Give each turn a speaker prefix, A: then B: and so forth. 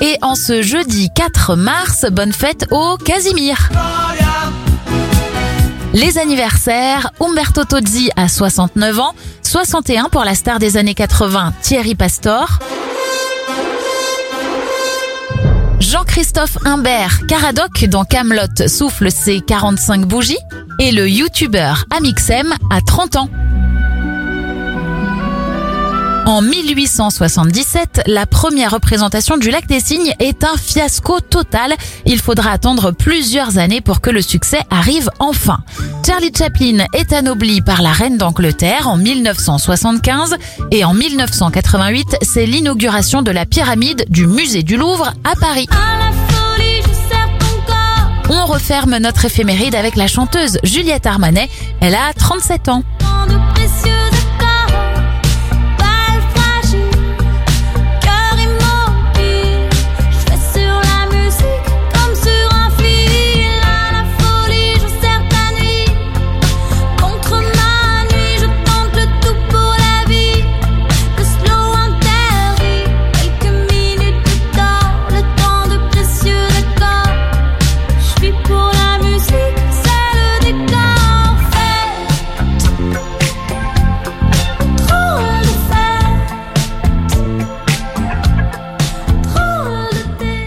A: Et en ce jeudi 4 mars, bonne fête au Casimir. Les anniversaires, Umberto Tozzi à 69 ans, 61 pour la star des années 80, Thierry Pastor. Jean-Christophe Imbert, Caradoc dans Camelot souffle ses 45 bougies et le youtubeur Amixem a 30 ans. En 1877, la première représentation du Lac des Cygnes est un fiasco total. Il faudra attendre plusieurs années pour que le succès arrive enfin. Charlie Chaplin est anobli par la reine d'Angleterre en 1975 et en 1988, c'est l'inauguration de la pyramide du musée du Louvre à Paris. On referme notre éphéméride avec la chanteuse Juliette Armanet. Elle a 37 ans.